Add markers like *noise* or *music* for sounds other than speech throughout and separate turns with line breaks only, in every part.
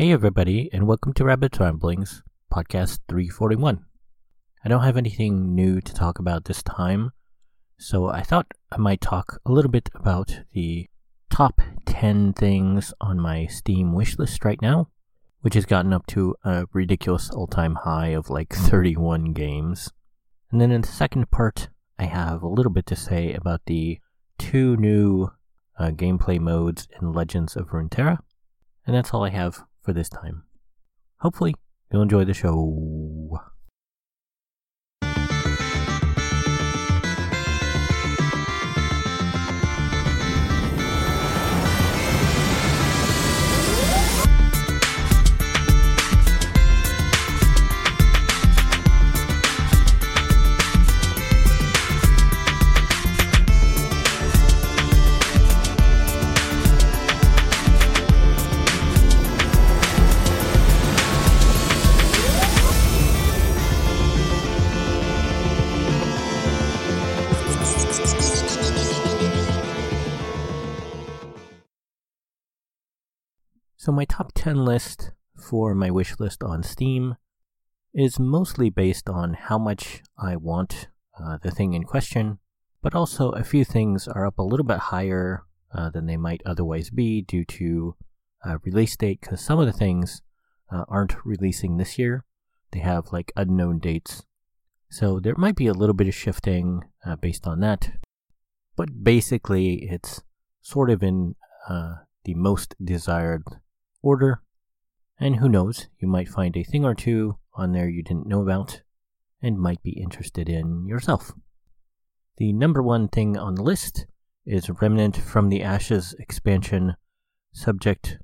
Hey, everybody, and welcome to Rabbit Ramblings, podcast 341. I don't have anything new to talk about this time, so I thought I might talk a little bit about the top 10 things on my Steam wishlist right now, which has gotten up to a ridiculous all time high of like *laughs* 31 games. And then in the second part, I have a little bit to say about the two new uh, gameplay modes in Legends of Runeterra. And that's all I have for this time. Hopefully, you'll enjoy the show. So, my top 10 list for my wish list on Steam is mostly based on how much I want uh, the thing in question, but also a few things are up a little bit higher uh, than they might otherwise be due to uh, release date, because some of the things uh, aren't releasing this year. They have like unknown dates. So, there might be a little bit of shifting uh, based on that, but basically, it's sort of in uh, the most desired order. And who knows, you might find a thing or two on there you didn't know about and might be interested in yourself. The number one thing on the list is Remnant from the Ashes expansion, subject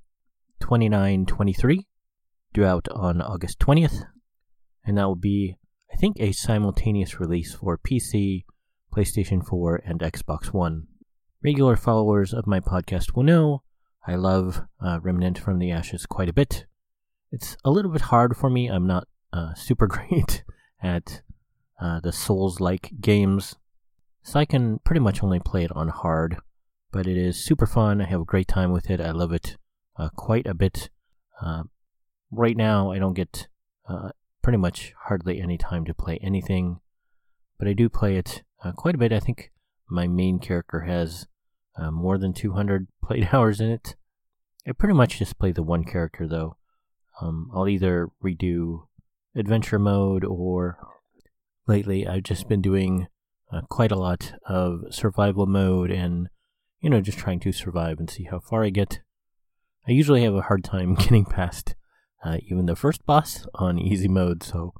2923, due out on August 20th. And that will be, I think, a simultaneous release for PC, PlayStation 4, and Xbox One. Regular followers of my podcast will know I love uh, Remnant from the Ashes quite a bit. It's a little bit hard for me. I'm not uh, *laughs* super great at uh, the Souls like games, so I can pretty much only play it on hard. But it is super fun. I have a great time with it. I love it uh, quite a bit. Uh, right now, I don't get uh, pretty much hardly any time to play anything, but I do play it quite a bit. I think my main character has uh, more than 200 *laughs* played hours in it. I pretty much just play the one character though. Um, I'll either redo adventure mode or lately I've just been doing uh, quite a lot of survival mode and you know just trying to survive and see how far I get. I usually have a hard time *laughs* getting past uh, even the first boss on easy mode, so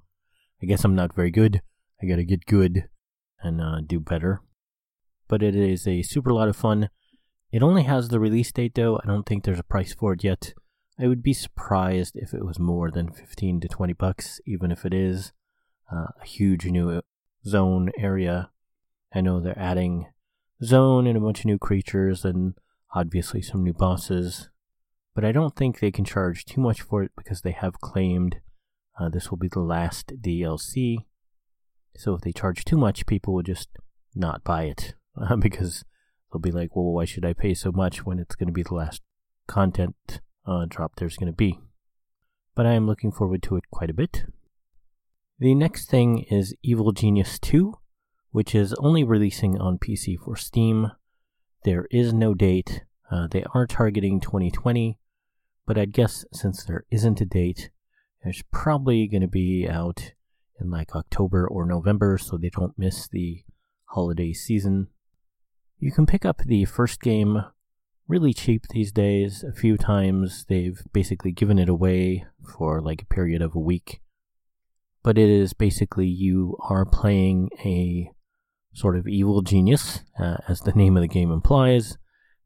I guess I'm not very good. I gotta get good and uh, do better but it is a super lot of fun. It only has the release date though. I don't think there's a price for it yet. I would be surprised if it was more than 15 to 20 bucks, even if it is uh, a huge new zone area. I know they're adding zone and a bunch of new creatures and obviously some new bosses, but I don't think they can charge too much for it because they have claimed uh, this will be the last DLC. So if they charge too much, people will just not buy it *laughs* because they'll be like, well, why should I pay so much when it's going to be the last content uh, drop there's going to be? But I am looking forward to it quite a bit. The next thing is Evil Genius 2, which is only releasing on PC for Steam. There is no date. Uh, they are targeting 2020, but I'd guess since there isn't a date, it's probably going to be out in like October or November so they don't miss the holiday season. You can pick up the first game really cheap these days. A few times they've basically given it away for like a period of a week. But it is basically you are playing a sort of evil genius, uh, as the *laughs* name of the game implies,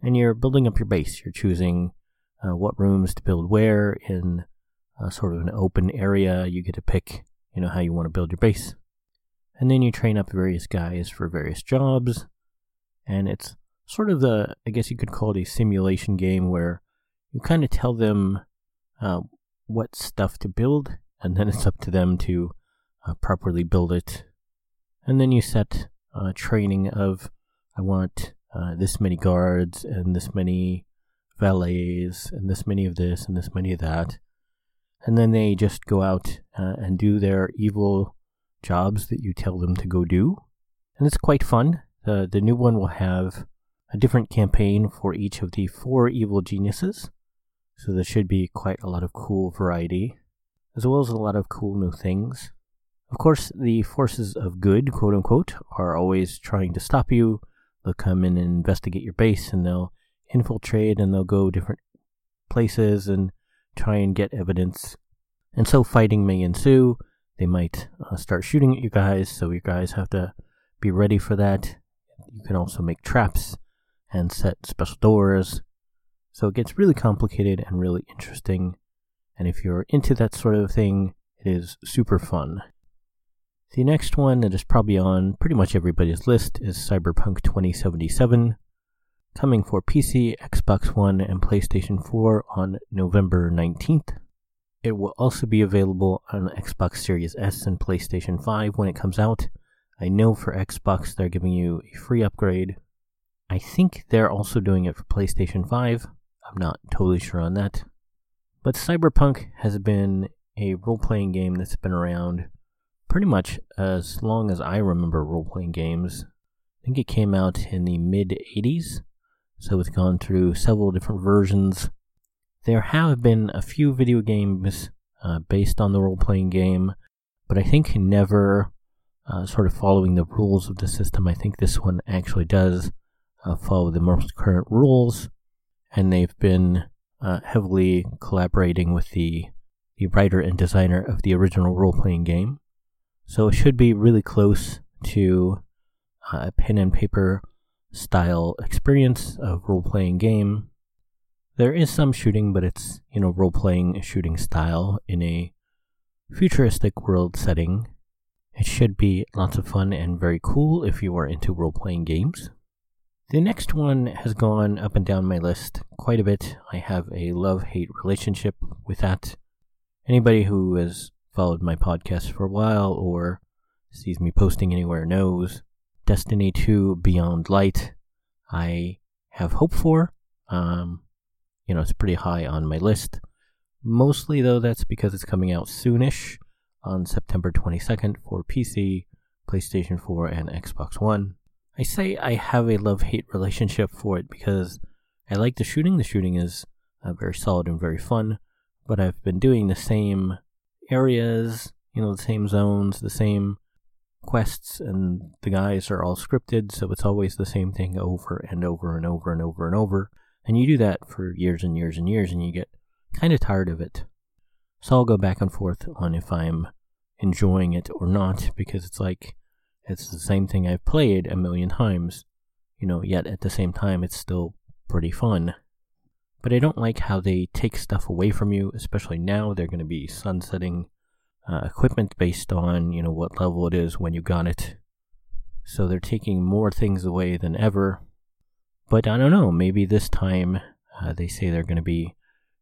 and you're building up your base. You're choosing uh, what rooms to build where in sort of an open area. You get to pick, you know, how you want to build your base. And then you train up various guys for various jobs and it's sort of the I guess you could call it a simulation game where you kind of tell them uh, what stuff to build, and then it's up to them to uh, properly build it. And then you set uh, training of I want uh, this many guards and this many valets and this many of this and this many of that. and then they just go out uh, and do their evil jobs that you tell them to go do. And it's quite fun. The, the new one will have a different campaign for each of the four evil geniuses. So there should be quite a lot of cool variety, as well as a lot of cool new things. Of course, the forces of good, quote unquote, are always trying to stop you. They'll come in and investigate your base and they'll infiltrate and they'll go different places and try and get evidence. And so fighting may ensue. They might uh, start shooting at you guys, so you guys have to be ready for that. You can also make traps and set special doors. So it gets really complicated and really interesting. And if you're into that sort of thing, it is super fun. The next one that is probably on pretty much everybody's list is Cyberpunk 2077, coming for PC, Xbox One, and PlayStation 4 on November 19th. It will also be available on Xbox Series S and PlayStation 5 when it comes out. I know for Xbox they're giving you a free upgrade. I think they're also doing it for PlayStation 5. I'm not totally sure on that. But Cyberpunk has been a role playing game that's been around pretty much as long as I remember role playing games. I think it came out in the mid 80s, so it's gone through several different versions. There have been a few video games uh, based on the role playing game, but I think never uh, sort of following the rules of the system. I think this one actually does uh, follow the most current rules, and they've been uh, heavily collaborating with the, the writer and designer of the original role playing game. So it should be really close to a pen and paper style experience of role playing game. There is some shooting, but it's, you know, role playing shooting style in a futuristic world setting. It should be lots of fun and very cool if you are into role playing games. The next one has gone up and down my list quite a bit. I have a love hate relationship with that. Anybody who has followed my podcast for a while or sees me posting anywhere knows Destiny 2 Beyond Light, I have hope for. Um, you know, it's pretty high on my list. Mostly, though, that's because it's coming out soonish on September 22nd for PC, PlayStation 4, and Xbox One. I say I have a love hate relationship for it because I like the shooting. The shooting is uh, very solid and very fun, but I've been doing the same areas, you know, the same zones, the same quests and the guys are all scripted, so it's always the same thing over and over and over and over and over. And you do that for years and years and years, and you get kind of tired of it. So I'll go back and forth on if I'm enjoying it or not, because it's like it's the same thing I've played a million times, you know, yet at the same time it's still pretty fun. But I don't like how they take stuff away from you, especially now they're going to be sunsetting uh, equipment based on you know what level it is when you got it. So they're taking more things away than ever. But I don't know. Maybe this time uh, they say they're going to be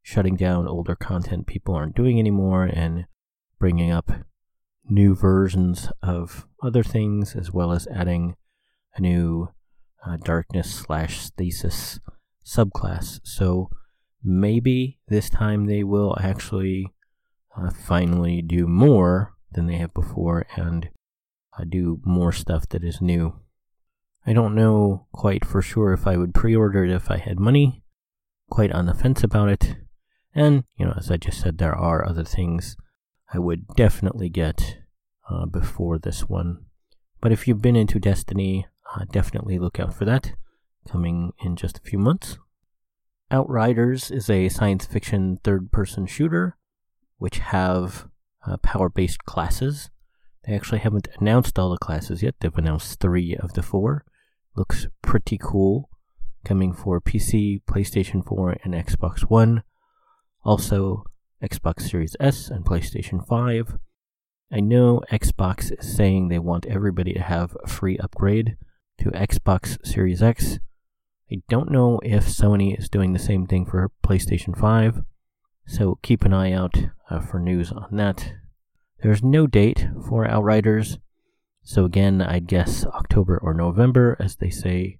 shutting down older content people aren't doing anymore and bringing up new versions of other things as well as adding a new uh, darkness slash stasis subclass. So maybe this time they will actually uh, finally do more than they have before and uh, do more stuff that is new. I don't know quite for sure if I would pre order it if I had money. Quite on the fence about it. And, you know, as I just said, there are other things I would definitely get uh, before this one. But if you've been into Destiny, uh, definitely look out for that coming in just a few months. Outriders is a science fiction third person shooter which have uh, power based classes. They actually haven't announced all the classes yet. They've announced three of the four. Looks pretty cool. Coming for PC, PlayStation 4, and Xbox One. Also, Xbox Series S and PlayStation 5. I know Xbox is saying they want everybody to have a free upgrade to Xbox Series X. I don't know if Sony is doing the same thing for PlayStation 5. So keep an eye out uh, for news on that. There's no date for Outriders, so again, I'd guess October or November, as they say.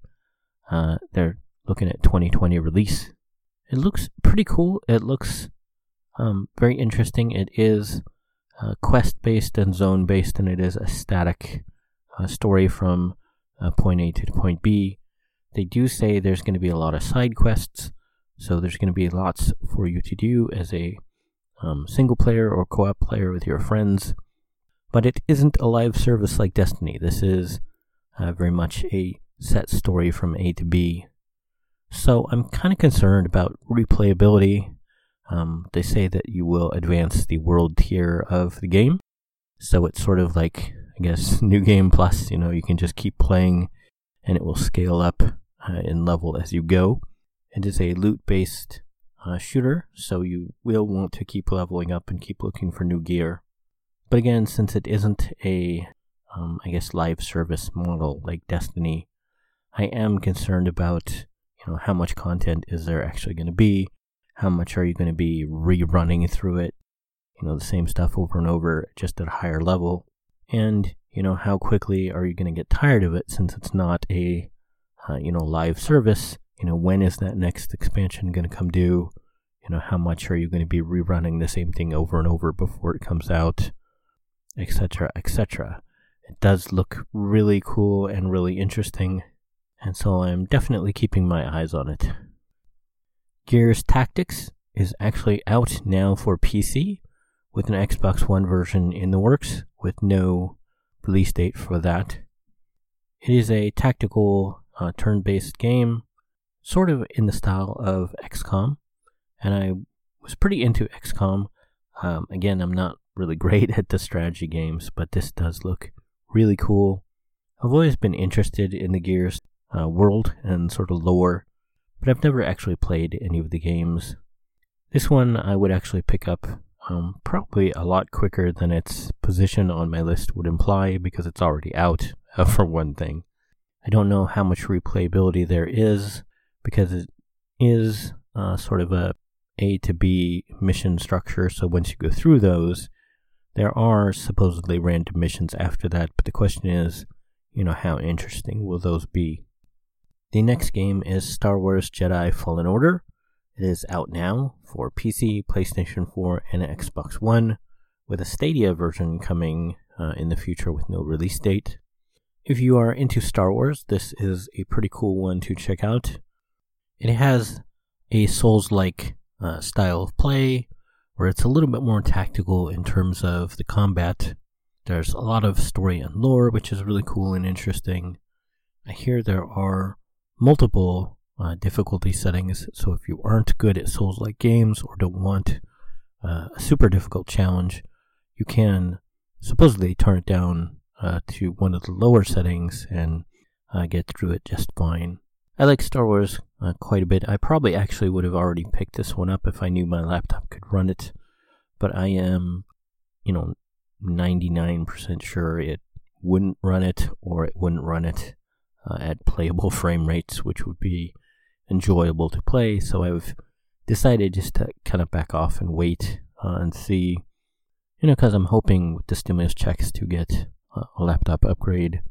Uh, they're looking at 2020 release. It looks pretty cool. It looks Um, very interesting. It is uh, quest based and zone based, and it is a static uh, story from uh, point A to point B. They do say there's going to be a lot of side quests, so there's going to be lots for you to do as a um, single player or co op player with your friends. But it isn't a live service like Destiny. This is uh, very much a set story from A to B. So I'm kind of concerned about replayability. Um, they say that you will advance the world tier of the game. So it's sort of like, I guess, *laughs* New Game Plus. You know, you can just keep playing and it will scale up uh, in level as you go. It is a loot based uh, shooter, so you will want to keep leveling up and keep looking for new gear. But again, since it isn't a, um, I guess, live service model like Destiny, I am concerned about you know how much content is there actually going to be, how much are you going to be rerunning through it, you know the same stuff over and over just at a higher level, and you know how quickly are you going to get tired of it since it's not a uh, you know live service? You know when is that next expansion going to come due? You know how much are you going to be rerunning the same thing over and over before it comes out? Etc etc it does look really cool and really interesting and so i'm definitely keeping my eyes on it gears tactics is actually out now for pc with an xbox one version in the works with no release date for that it is a tactical uh, turn based game sort of in the style of XCOM, and I was pretty into XCOM. Um, again, I'm not really *laughs* great at the strategy games, but this does look really cool. I've always been interested in the Gears uh, world and sort of lore, but I've never actually played any of the games. This one I would actually pick up um, probably a lot quicker than its position on my list would imply because it's already out, uh, *laughs* for one thing. I don't know how much replayability there is, because it is uh, sort of a A to B mission structure. So once you go through those, there are supposedly random missions after that. But the question is, you know, how interesting will those be? The next game is Star Wars Jedi Fallen Order. It is out now for PC, PlayStation 4, and Xbox One, with a Stadia version coming uh, in the future with no release date. If you are into Star Wars, this is a pretty cool one to check out. It has a Souls like uh, style of play where it's a little bit more tactical in terms of the combat. There's a lot of story and lore, which is really cool and interesting. I hear there are multiple uh, difficulty settings, so if you aren't good at Souls like games or don't want uh, a super difficult challenge, you can supposedly turn it down uh, to one of the lower settings and uh, get through it just fine. I like Star Wars uh, quite a bit. I probably actually would have already picked this one up if I knew my laptop could run it, but I am, you know, 99% sure it wouldn't run it or it wouldn't run it uh, at playable frame rates, which would be enjoyable to play. So I've decided just to kind of back off and wait uh, and see, you know, because I'm hoping with the stimulus checks to get a laptop upgrade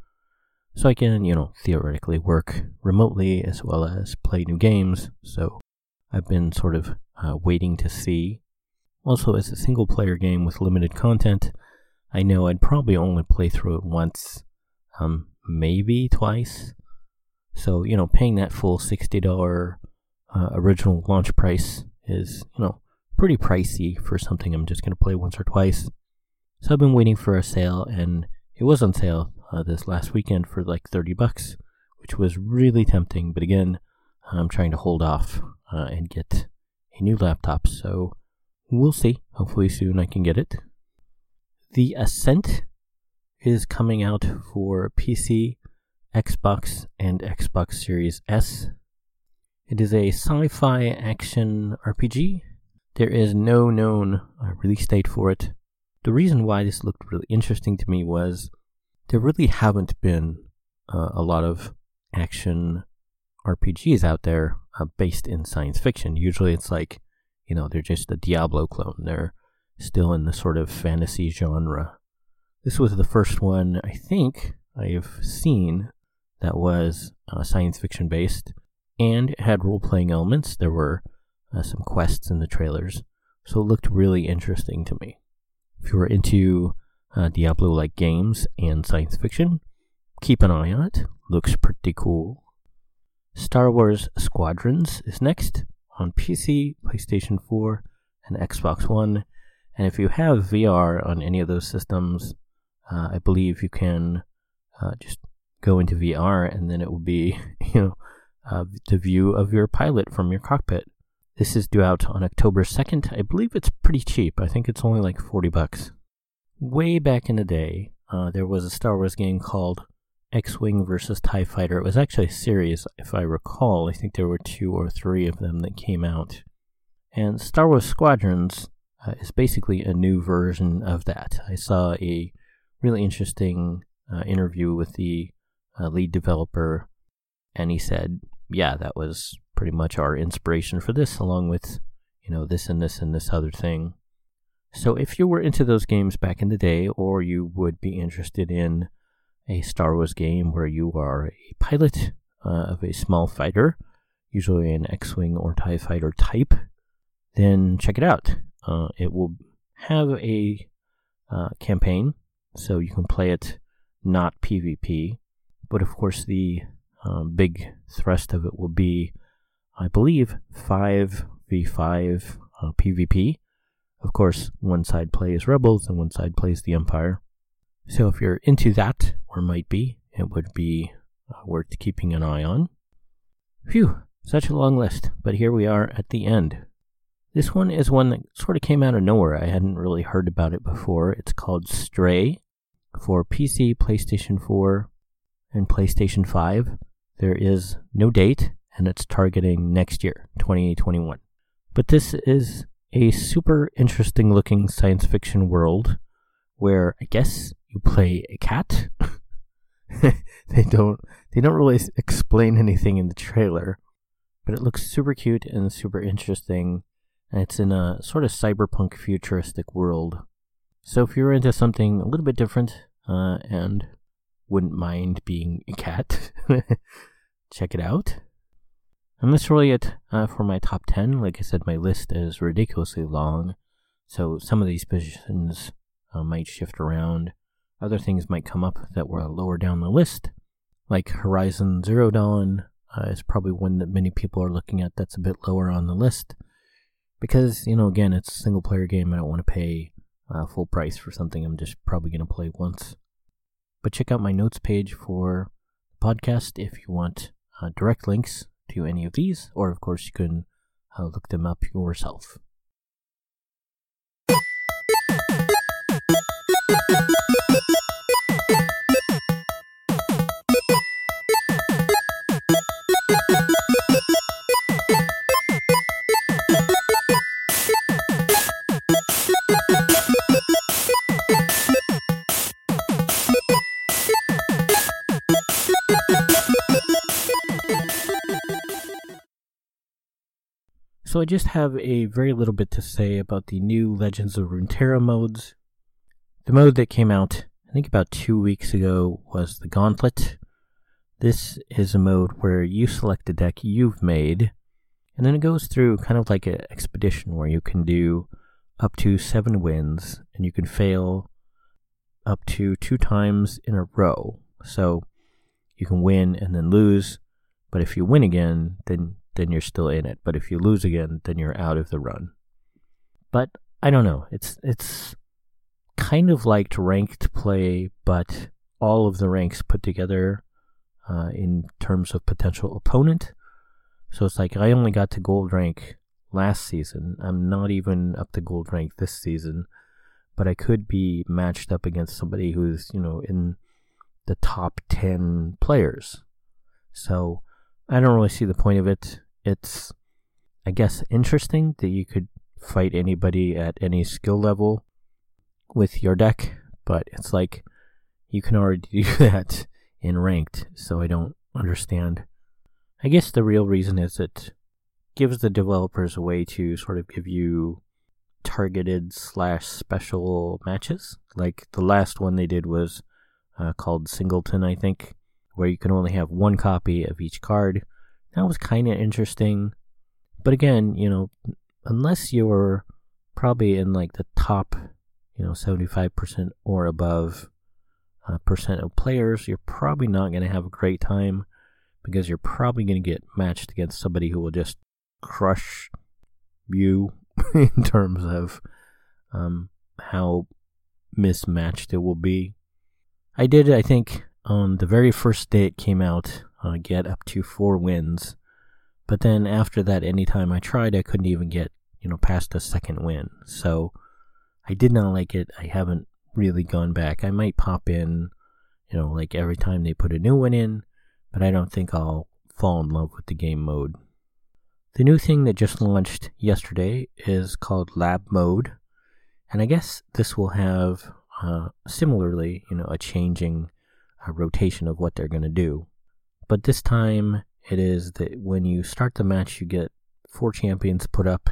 so I can, you know, theoretically work remotely as well as play new games. So I've been sort of uh, waiting to see. Also, as a single player game with limited content, I know I'd probably only play through it once, um, maybe twice. So, you know, paying that full $60 uh, original launch price is, you know, pretty pricey for something I'm just going to play once or twice. So I've been waiting for a sale, and it was on sale uh, this last weekend for like 30 bucks, which was really tempting. But again, I'm trying to hold off uh, and get a new laptop. So we'll see. Hopefully soon I can get it. The Ascent is coming out for PC, Xbox, and Xbox Series S. It is a sci fi action RPG. There is no known uh, release date for it. The reason why this looked really interesting to me was there really haven't been uh, a lot of action RPGs out there uh, based in science fiction. Usually it's like, you know, they're just a Diablo clone. They're still in the sort of fantasy genre. This was the first one I think I've seen that was uh, science fiction based and had role playing elements. There were uh, some quests in the trailers. so it looked really interesting to me. If you were into uh, Diablo like games and science fiction, keep an eye on it. Looks pretty cool. Star Wars Squadrons is next on PC, PlayStation 4, and Xbox One. And if you have VR on any of those systems, uh, I believe you can uh, just go into VR and then it will be, *laughs* you know, uh, the view of your pilot from your cockpit. This is due out on October 2nd. I believe it's pretty cheap. I think it's only like 40 bucks. Way back in the day, uh, there was a Star Wars game called X Wing versus TIE Fighter. It was actually a series, if I recall. I think there were two or three of them that came out. And Star Wars Squadrons uh, is basically a new version of that. I saw a really interesting uh, interview with the uh, lead developer, and he said, Yeah, that was pretty much our inspiration for this, along with, you know, this and this and this other thing. So if you were into those games back in the day, or you would be interested in a Star Wars game where you are a pilot uh, of a small fighter, usually an X Wing or TIE fighter type, then check it out. Uh, it will have a uh, campaign, so you can play it not PvP, but of course, the um, big thrust of it will be I believe, 5v5 uh, PvP. Of course, one side plays Rebels and one side plays the Empire. So if you're into that, or might be, it would be uh, worth keeping an eye on. Phew, such a long list, but here we are at the end. This one is one that sort of came out of nowhere. I hadn't really heard about it before. It's called Stray for PC, PlayStation 4, and PlayStation 5. There is no date, and it's targeting next year, 2021. But this is a super interesting looking science fiction world where I guess you play a cat. *laughs* they don't they don't really explain anything in the trailer, but it looks super cute and super interesting. It's in a sort of cyberpunk futuristic world. So if you're into something a little bit different uh, and wouldn't mind being a cat, *laughs* check it out. And that's really it uh, for my top 10. Like I said, my list is ridiculously long, so some of these positions uh, might shift around. Other things might come up that were lower down the list, like Horizon Zero Dawn uh, is probably one that many people are looking at that's a bit lower on the list. Because, you know, again, it's a single player game. I don't want to pay uh, full price for something I'm just probably going to play once. But check out my notes page for the podcast if you want uh, direct links to any of these, or of course you can uh, look them up yourself. So I just have a very little bit to say about the new Legends of Runeterra modes. The mode that came out, I think about two weeks ago, was the Gauntlet. This is a mode where you select a deck you've made, and then it goes through kind of like an expedition where you can do up to seven wins, and you can fail up to two times in a row. So you can win and then lose, but if you win again, then then you're still in it. But if you lose again, then you're out of the run. But I don't know. It's it's kind of like ranked play, but all of the ranks put together uh, in terms of potential opponent. So it's like I only got to gold rank last season. I'm not even up to gold rank this season, but I could be matched up against somebody who's you know in the top ten players. So I don't really see the point of it it's, I guess, interesting that you could fight anybody at any skill level with your deck, but it's like you can already *laughs* do that in ranked, so I don't understand. I guess the real reason is it gives the developers a way to sort of give you targeted slash special matches. Like the last one they did was uh, called Singleton, I think, where you can only have one copy of each card that was kind of interesting. But again, you know, unless you're probably in like the top, you know, 75% or above uh, percent of players, you're probably not going to have a great time because you're probably going to get matched against somebody who will just crush you *laughs* in terms of um, how mismatched it will be. I did, I think, on the very first day it came out, uh, get up to four wins. But then after that, anytime I tried, I couldn't even get, you know, past a second win. So I did not like it. I haven't really gone back. I might pop in, you know, like every time they put a new one in, but I don't think I'll fall in love with the game mode. The new thing that just launched yesterday is called Lab Mode, and I guess this will have uh, similarly, you know, a changing uh, rotation of what they're going to do. But this time, it is that when you start the match, you get four champions put up,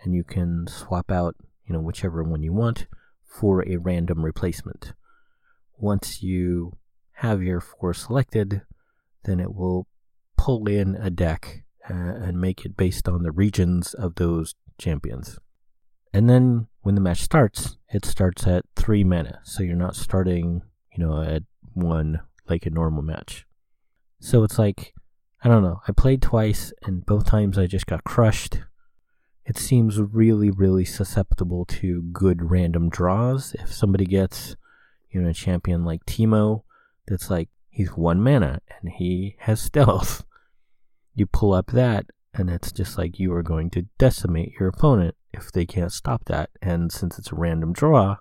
and you can swap out, you know, whichever one you want for a random replacement. Once you have your four selected, then it will pull in a deck uh, and make it based on the regions of those champions. And then when the match starts, it starts at three mana, so you're not starting, you know, at one like a normal match. So it's like, I don't know, I played twice, and both times I just got crushed. It seems really, really susceptible to good random draws. If somebody gets, you know, a champion like Teemo, that's like, he's one mana and he has stealth. You pull up that, and it's just like you are going to decimate your opponent if they can't stop that. And since it's a random draw,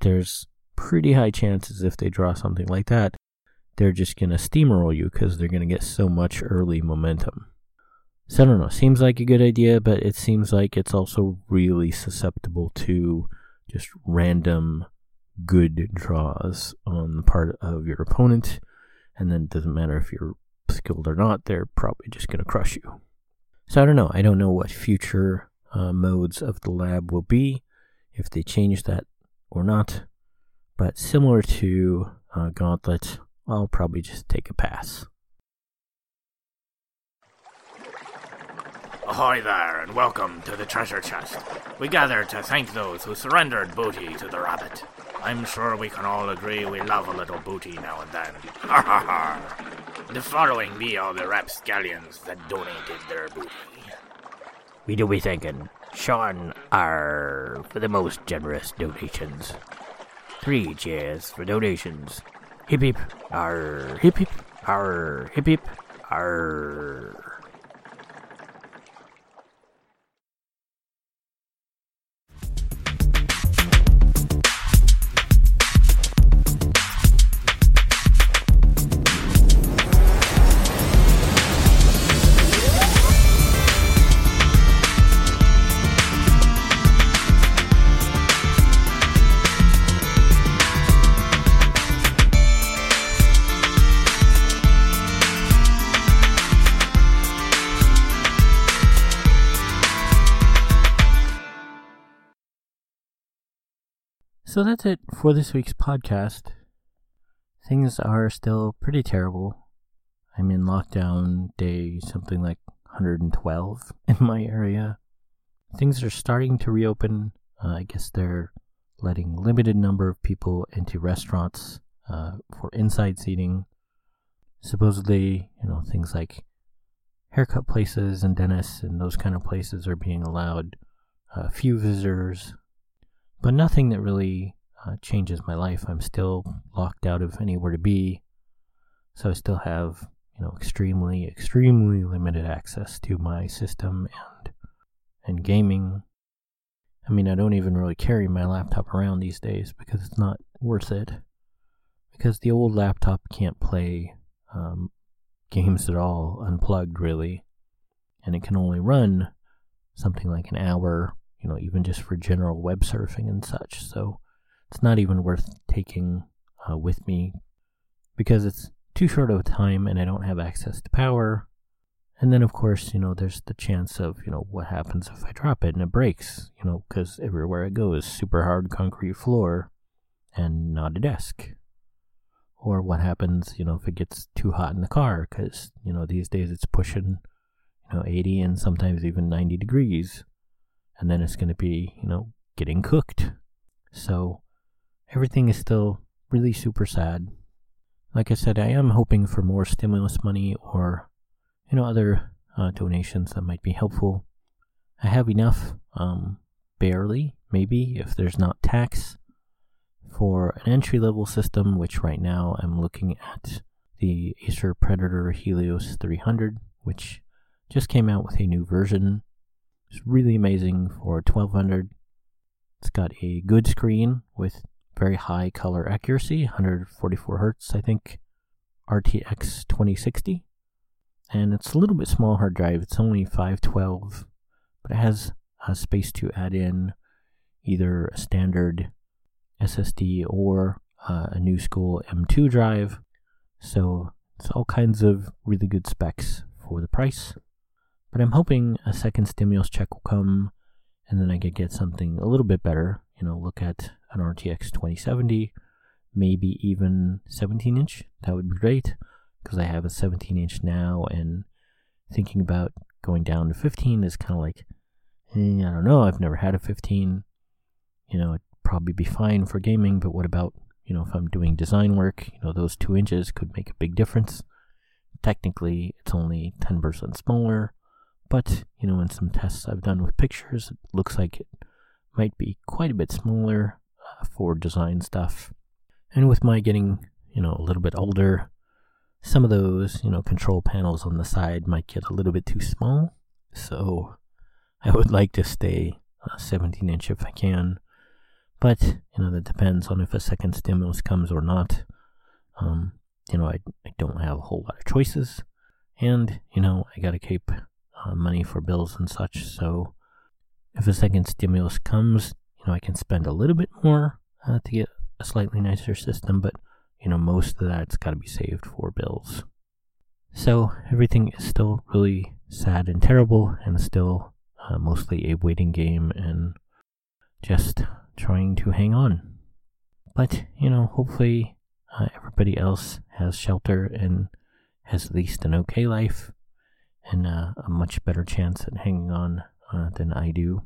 there's pretty high chances if they draw something like that, they're just going to steamroll you because they're going to get so much early momentum. So I don't know, seems like a good idea, but it seems like it's also really susceptible to just random good draws on the part of your opponent. And then it doesn't matter if you're skilled or not, they're probably just going to crush you. So I don't know. I don't know what future uh, modes of the lab will be, if they change that or not. But similar to uh, Gauntlet, I'll probably just take a pass.
Ahoy there, and welcome to the treasure chest. We gather to thank those who surrendered booty to the rabbit. I'm sure we can all agree we love a little booty now and then. *laughs* Ha ha ha! The following be all the rapscallions that donated their booty.
We do be thanking Sean R for the most generous donations. Three cheers for donations. Hip hip. R hip hip. R hip hip. R.
So that's it for this week's podcast. Things are still pretty terrible. I'm in lockdown day something like 112 *laughs* in my area. Things are starting to reopen. Uh, I guess they're letting limited number of people into restaurants uh, for inside seating. Supposedly, you know, things like haircut places and dentists and those kind of places are being allowed a uh, few visitors but nothing that really uh, changes my life. I'm still locked out of anywhere to be, so I still have you know extremely extremely limited access to my system and and gaming. I mean, I don't even really carry my laptop around these days because it's not worth it. Because the old laptop can't play um, games at all unplugged, really, and it can only run something like an hour you know, even just for general web surfing and such. So it's not even worth taking uh, with me because it's too short of a time and I don't have access to power. And then, of course, you know, there's the chance of, you know, what happens if I drop it and it breaks, you know, because everywhere I go is super hard concrete floor and not a desk. Or what happens, you know, if it gets too hot in the car, because, you know, these days it's pushing, you know, 80 and sometimes even 90 degrees and then it's going to be, you know, getting cooked. So everything is still really super sad. Like I said, I am hoping for more stimulus money or, you know, other uh, donations that might be helpful. I have enough, um, barely, maybe, if there's not tax, for an entry level system, which right now I'm looking at the Acer Predator Helios 300, which just came out with a new version. It's really amazing for 1200. It's got a good screen with very high color accuracy, 144 hertz, I think, RTX 2060. And it's a little bit small hard drive. It's only 512, but it has space to add in either a standard SSD or uh, a new school M2 drive. So it's all kinds of really good specs for the price. But I'm hoping a second stimulus check will come and then I could get something a little bit better. You know, look at an RTX 2070, maybe even 17 inch. That would be great because I have a 17 inch now and thinking about going down to 15 is kind of like, eh, I don't know. I've never had a 15. You know, it'd probably be fine for gaming, but what about, you know, if I'm doing design work, you know, those two inches could make a big difference. Technically, it's only 10% smaller, but, you know, in some tests I've done with pictures, it looks like it might be quite a bit smaller uh, for design stuff. And with my getting, you know, a little bit older, some of those, you know, control panels on the side might get a little bit too small. So I would *laughs* like to stay uh, 17 inch if I can. But, you know, that depends on if a second stimulus comes or not. Um, you know, I, I don't have a whole lot of choices. And, you know, I gotta keep uh, money for bills and such. So if a second stimulus comes, you know, I can spend a little bit more uh, to get a slightly nicer system, but, you know, most of that's gotta be saved for bills. So everything is still really sad and terrible and still uh, mostly a waiting game and just trying to hang on. But, you know, hopefully uh, everybody else has shelter and has at least an okay life and uh, a much better chance at hanging on uh, than I do.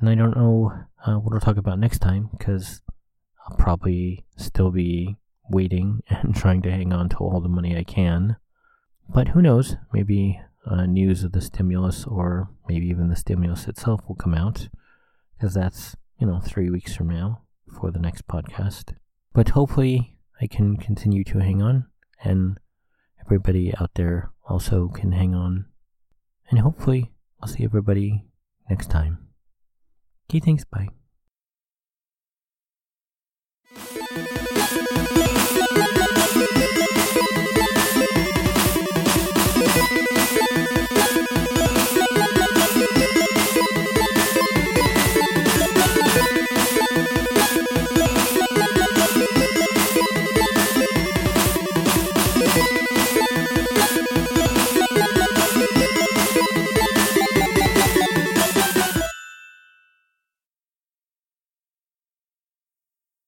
And I don't know uh, what I'll talk about next time because I'll probably still be waiting *laughs* and trying to hang on to all the money I can. But who knows? Maybe uh, news of the stimulus or maybe even the stimulus itself will come out because that's you know, three weeks from now for the next podcast. But hopefully, I can continue to hang on, and everybody out there also can hang on. And hopefully, I'll see everybody next time. Okay, thanks. Bye.